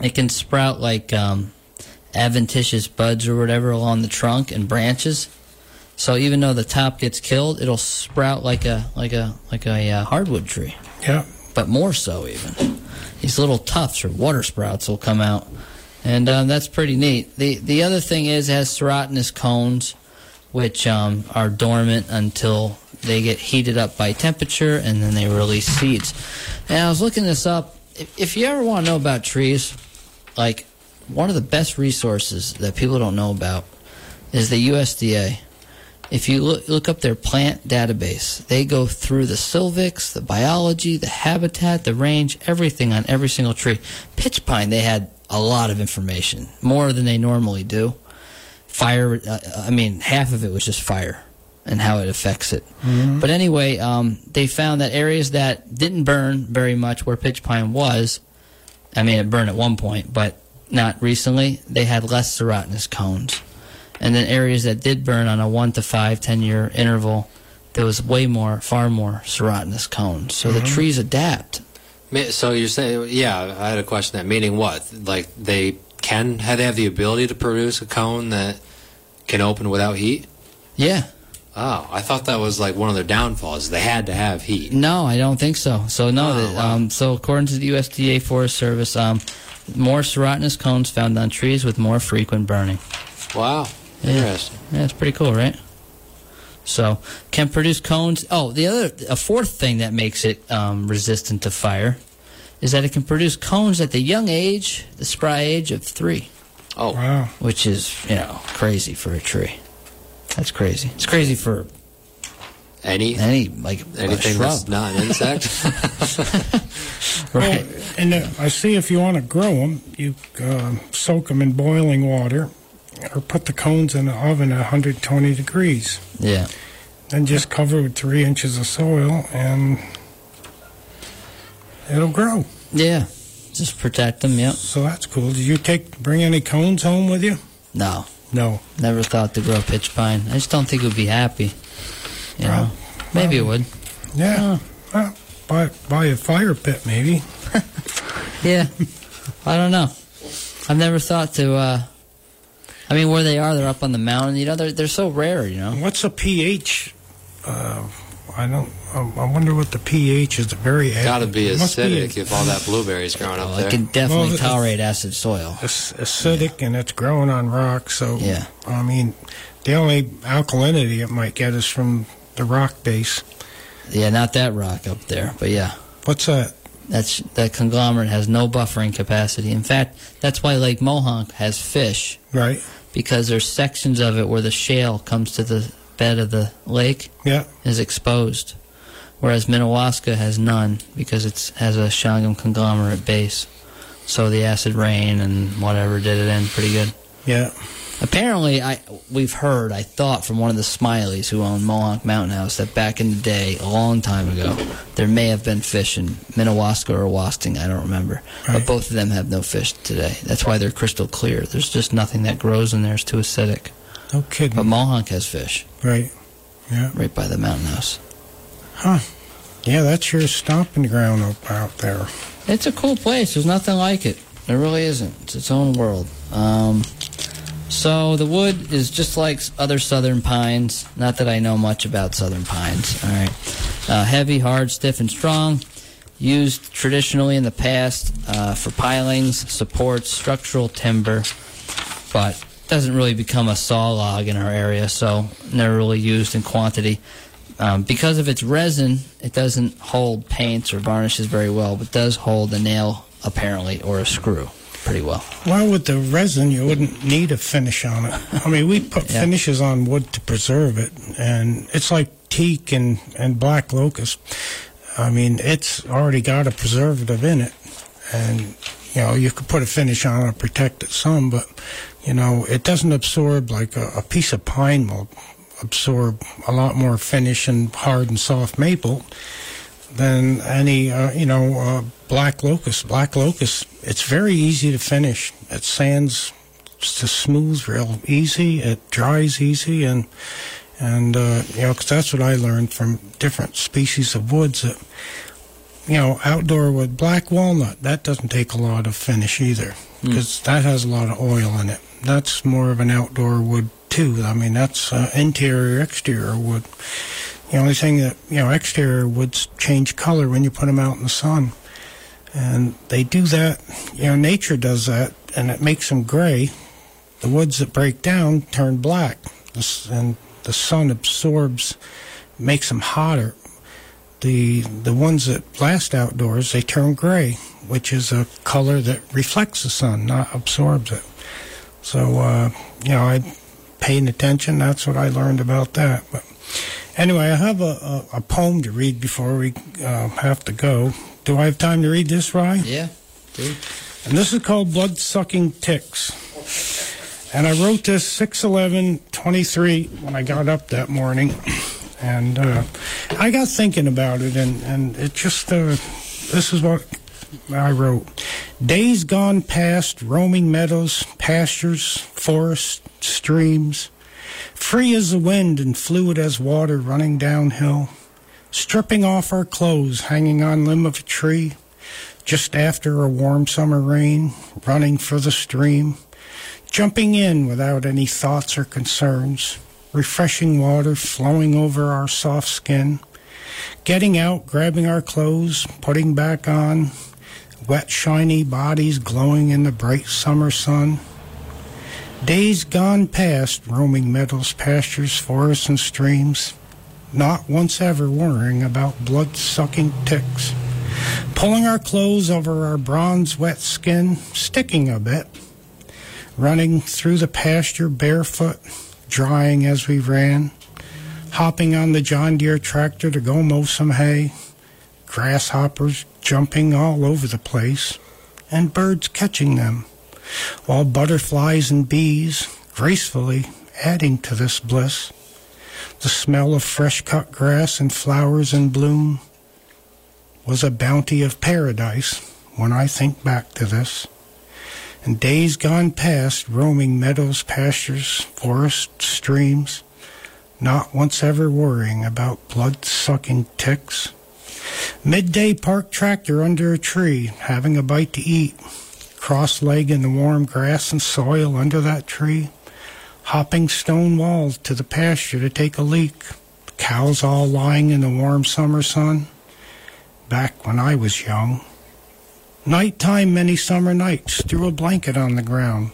It can sprout like um, adventitious buds or whatever along the trunk and branches. So even though the top gets killed, it'll sprout like a like a like a uh, hardwood tree. Yeah. But more so even. These little tufts or water sprouts will come out, and um, that's pretty neat. the The other thing is it has serotinous cones, which um, are dormant until they get heated up by temperature, and then they release seeds. And I was looking this up. If, you ever want to know about trees, like one of the best resources that people don't know about is the USDA. If you look, look up their plant database, they go through the silvics, the biology, the habitat, the range, everything on every single tree. Pitch pine, they had a lot of information, more than they normally do. Fire, uh, I mean, half of it was just fire and how it affects it. Mm-hmm. But anyway, um, they found that areas that didn't burn very much, where pitch pine was, I mean, it burned at one point, but not recently, they had less serotinous cones and then areas that did burn on a one to five, ten year interval, there was way more, far more serotinous cones. So Mm-hmm. the trees adapt. So you're saying, yeah, I had a question. That meaning what? Like they can have they have the ability to produce a cone that can open without heat? Yeah. Oh, I thought that was like one of their downfalls. They had to have heat. No, I don't think so. So no, Oh, wow. um, so according to the USDA Forest Service, um, more serotinous cones found on trees with more frequent burning. Wow, Yeah. interesting. Yeah, it's pretty cool, right? So can produce cones. Oh, the other, a fourth thing that makes it um, resistant to fire is that it can produce cones at the young age, the spry age of three. Oh, Wow. which is you know crazy for a tree. That's crazy. It's crazy for any any like a anything shrub, that's not an insect. right? Well, and uh, I see if you want to grow them, you uh, soak them in boiling water or put the cones in the oven at 120 degrees. Yeah, Then just cover with three inches of soil and it'll grow. yeah. Just protect them. Yep. So that's cool. Did you take bring any cones home with you? No, No. never thought to grow pitch pine. I just don't think it would be happy. You know, maybe it would. Yeah. Well, buy, buy a fire pit, maybe. Yeah, I don't know. I've never thought to. uh I mean, where they are, they're up on the mountain. You know, they're they're so rare. You know. What's a pH? Uh, I don't. I I wonder what the pH is. The very Got to be it must acidic if all that blueberries growing up Well, there. it can definitely Well, tolerate acid soil. ac- acidic and it's growing on rock. So Yeah. I mean, the only alkalinity it might get is from the rock base. Yeah, not that rock up there, but yeah. What's that? That's that conglomerate has no buffering capacity. In fact, that's why Lake Mohonk has fish Right. because there's sections of it where the shale comes to the bed of the lake Yeah. is exposed, whereas Minnewaska has none because it has a Shawangunk conglomerate base. So the acid rain and whatever did it in pretty good. Yeah. Apparently, I we've heard. I thought from one of the Smileys who owned Mohonk Mountain House that back in the day, a long time ago, there may have been fish in Minnewaska or Awosting. I don't remember, but both of them have no fish today. That's why they're crystal clear. There's just nothing that grows in there. It's too acidic. No kidding. But Mohonk has fish right. Yeah. right by the mountain house. Huh. Yeah, that's your stomping ground up out there. It's a cool place. There's nothing like it. There really isn't. It's its own world. Um, so the wood is just like other southern pines. Not that I know much about southern pines. All right, uh, heavy, hard, stiff, and strong. Used traditionally in the past uh, for pilings, supports, structural timber, but doesn't really become a saw log in our area. So never really used in quantity. Um, because of its resin, it doesn't hold paints or varnishes very well, but does hold a nail apparently or a screw pretty well. Well, with the resin, you wouldn't need a finish on it. I mean, we put Yeah. finishes on wood to preserve it, and it's like teak and, and black locust. I mean, it's already got a preservative in it, and you know you could put a finish on it, protect it some, but you know it doesn't absorb like a, a piece of pine will absorb a lot more finish and hard and soft maple than any uh, you know uh, black locust. Black locust, it's very easy to finish. It sands just smooth, real easy. It dries easy, and and uh, you know, because that's what I learned from different species of woods. That you know, outdoor wood, black walnut, that doesn't take a lot of finish either, because mm. that has a lot of oil in it. That's more of an outdoor wood too. I mean, that's uh, interior, exterior wood. The only thing that you know, exterior woods change color when you put them out in the sun, and they do that. You know, nature does that, and it makes them gray. The woods that break down turn black, and the sun absorbs, makes them hotter. The the ones that last outdoors they turn gray, which is a color that reflects the sun, not absorbs it. So uh, you know, I paying attention. That's what I learned about that. But anyway, I have a, a, a poem to read before we uh, have to go. Do I have time to read this, Rye? Yeah. Dude. And this is called Blood Sucking Ticks. And I wrote this 61123 when I got up that morning. And uh, I got thinking about it, and, and it just, uh, this is what I wrote. Days gone past, roaming meadows, pastures, forests, streams, free as the wind and fluid as water running downhill, stripping off our clothes, hanging on limb of a tree, just after a warm summer rain, running for the stream jumping in without any thoughts or concerns, refreshing water flowing over our soft skin, getting out, grabbing our clothes, putting back on, wet, shiny bodies glowing in the bright summer sun. Days gone past, roaming meadows, pastures, forests, and streams, not once ever worrying about blood sucking ticks. Pulling our clothes over our bronze wet skin, sticking a bit running through the pasture barefoot, drying as we ran, hopping on the John Deere tractor to go mow some hay, grasshoppers jumping all over the place, and birds catching them, while butterflies and bees gracefully adding to this bliss. The smell of fresh cut grass and flowers in bloom was a bounty of paradise when I think back to this and days gone past roaming meadows, pastures, forests, streams, not once ever worrying about blood sucking ticks. Midday park tractor under a tree, having a bite to eat, cross leg in the warm grass and soil under that tree, hopping stone walls to the pasture to take a leak, cows all lying in the warm summer sun. Back when I was young. Nighttime, many summer nights, threw a blanket on the ground,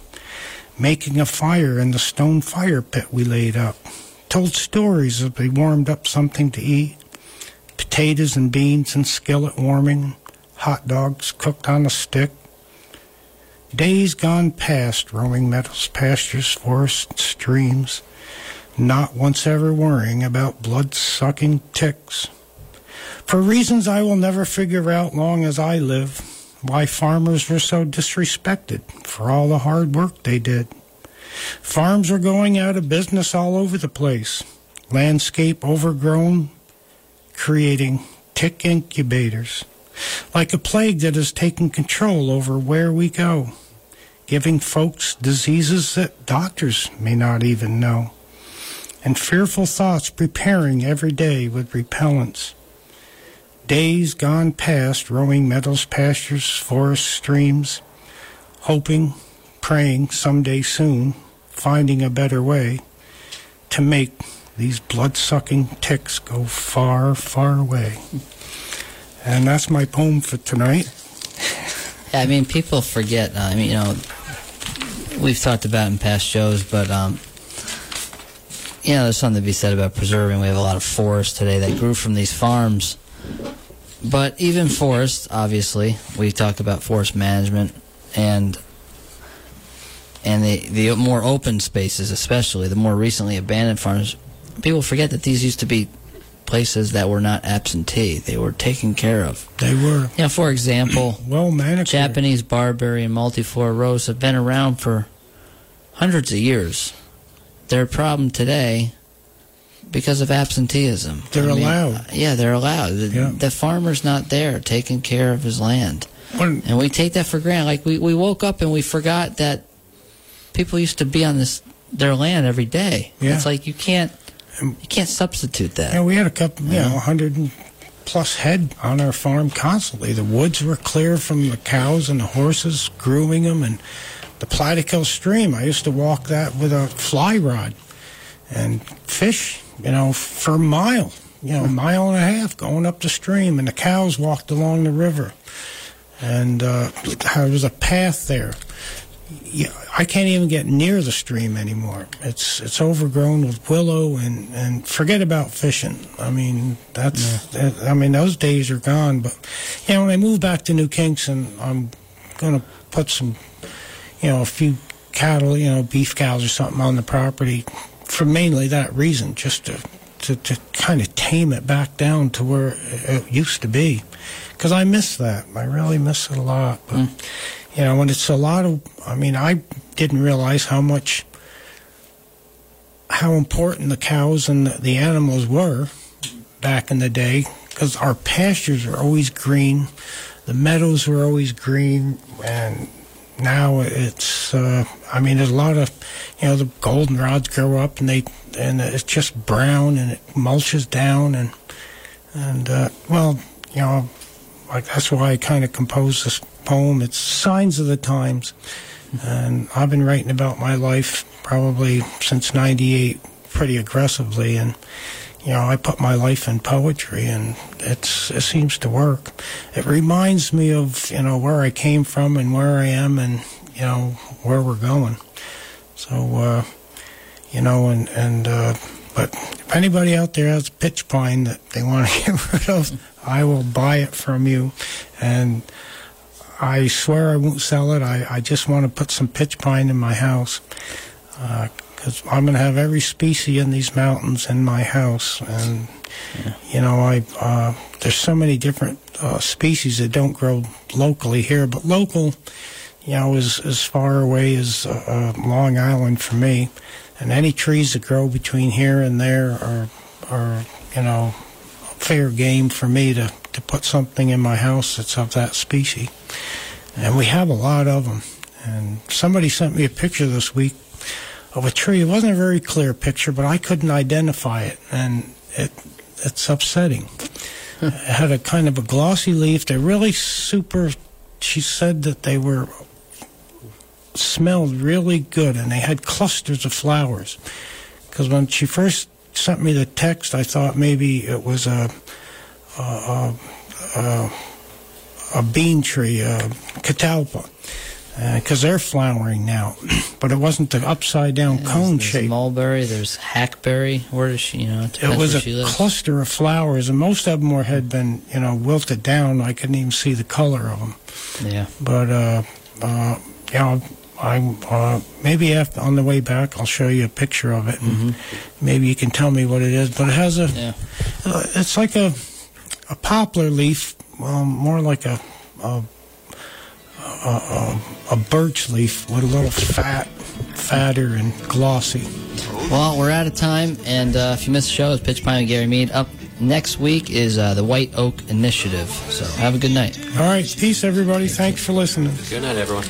making a fire in the stone fire pit we laid up. Told stories as we warmed up something to eat, potatoes and beans and skillet warming, hot dogs cooked on a stick. Days gone past, roaming meadows, pastures, forests, streams, not once ever worrying about blood sucking ticks. For reasons I will never figure out long as I live, why farmers were so disrespected for all the hard work they did. Farms are going out of business all over the place. Landscape overgrown, creating tick incubators, like a plague that has taken control over where we go, giving folks diseases that doctors may not even know, and fearful thoughts preparing every day with repellents. Days gone past, roaming meadows, pastures, forests, streams, hoping, praying someday soon, finding a better way to make these blood sucking ticks go far, far away. And that's my poem for tonight. Yeah, I mean, people forget. Uh, I mean, you know, we've talked about in past shows, but um, you know, there's something to be said about preserving. We have a lot of forests today that grew from these farms but even forests, obviously, we talk about forest management and and the the more open spaces, especially the more recently abandoned farms. People forget that these used to be places that were not absentee. They were taken care of. They were Yeah, for example, well manicured. Japanese barberry and multiflora rose have been around for hundreds of years. They're problem today because of absenteeism. They're allowed. Uh, yeah, they're allowed. The, Yeah. the farmer's not there taking care of his land. When- And we take that for granted. Like we, we woke up and we forgot that people used to be on this their land every day. Yeah. It's like you can't you can't substitute that. Yeah, we had a couple, you know, 100 plus head on our farm constantly. The woods were clear from the cows and the horses, grooming them, and the Plattekill Stream. I used to walk that with a fly rod and fish, you know, for a mile, you know, a mile and a half going up the stream, and the cows walked along the river. And uh, there was a path there. Yeah, I can't even get near the stream anymore. It's it's overgrown with willow and and forget about fishing. I mean that's that, I mean those days are gone. But you know when I move back to New Kingston, I'm gonna put some you know a few cattle, you know beef cows or something on the property for mainly that reason, just to to, to kind of tame it back down to where it used to be. Because I miss that. I really miss it a lot. But hmm. You know, when it's a lot of, I mean, I didn't realize how much, how important the cows and the, the animals were back in the day because our pastures were always green, the meadows were always green, and now it's, uh, I mean, there's a lot of, you know, the goldenrods grow up and they, and it's just brown and it mulches down and, and, uh, well, you know, like that's why I kind of composed this poem. It's signs of the times, and I've been writing about my life probably since '98, pretty aggressively, and you know I put my life in poetry, and it's it seems to work. It reminds me of you know where I came from and where I am, and you know where we're going. So uh, you know, and and. Uh, but if anybody out there has pitch pine that they want to get rid of, I will buy it from you. And I swear I won't sell it. I, I just want to put some pitch pine in my house. Because I'm going to have every species in these mountains in my house. And, you know, I uh, there's so many different uh, species that don't grow locally here. But local, you know, is as far away as uh, uh, Long Island for me and any trees that grow between here and there are, are you know, fair game for me to, to put something in my house that's of that species. And we have a lot of them. And somebody sent me a picture this week of a tree. It wasn't a very clear picture, but I couldn't identify it, and it it's upsetting. it had a kind of a glossy leaf. They're really super. She said that they were smelled really good and they had clusters of flowers. Because when she first sent me the text, I thought maybe it was a a, bean tree, a catalpa, because they're flowering now. but it wasn't the upside down cone there's shape. mulberry, there's hackberry. Where does she, you know, it It was a cluster of flowers, and most of them were had been, you know, wilted down. I couldn't even see the color of them. yeah. But uh, uh, yeah, I uh, maybe after on the way back I'll show you a picture of it, and maybe you can tell me what it is. But it has a, Yeah. uh, it's like a a poplar leaf, well, more like a a, a, a, a birch leaf with a little fat, fatter and glossy. Well, we're out of time, and uh, if you missed the show, it's Pitch Pine with Gary Mead. Up next week is uh, the White Oak Initiative. So have a good night. All right, peace, everybody. Thanks for listening. Good night, everyone.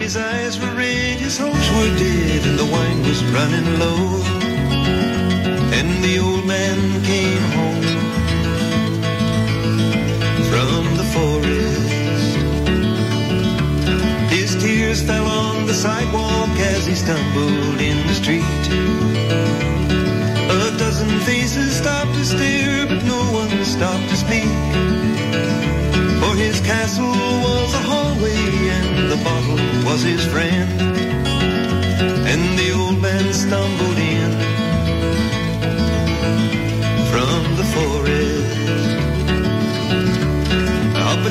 His eyes were red, his hopes were dead, and the wine was running low. And the old man came home from the forest. His tears fell on the sidewalk as he stumbled in the street. A dozen faces stopped to stare, but no one stopped to speak. For his castle was a hallway and the bottle was his friend. And the old man stumbled in from the forest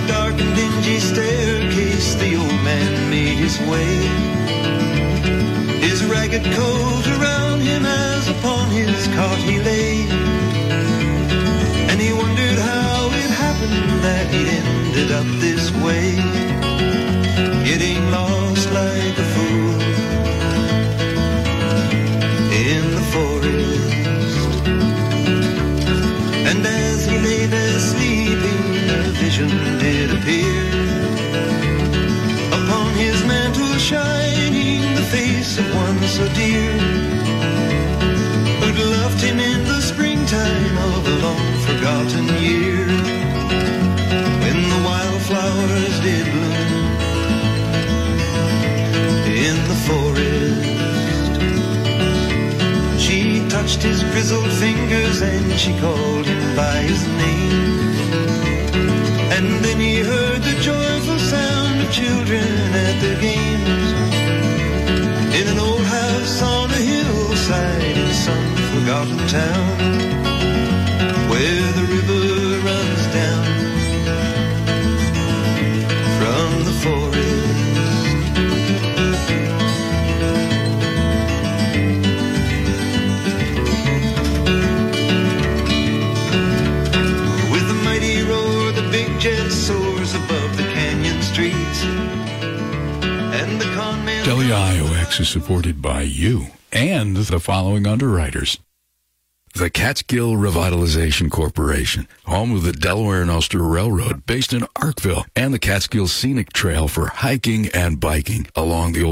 dark and dingy staircase, the old man made his way. His ragged coat around him as upon his cot he lay. And he wondered how it happened that he ended up this way. Getting lost like a the one so dear, who'd loved him in the springtime of a long forgotten year, when the wildflowers did bloom in the forest. She touched his grizzled fingers and she called him by his name. And then he heard the joyful sound of children at their games. Forgotten town. Where the river runs down from the forest. With a mighty roar, the big jet soars above the canyon streets. And the con man. WIOX is supported by you and the following underwriters. The Catskill Revitalization Corporation, home of the Delaware and Ulster Railroad, based in Arkville, and the Catskill Scenic Trail for hiking and biking along the old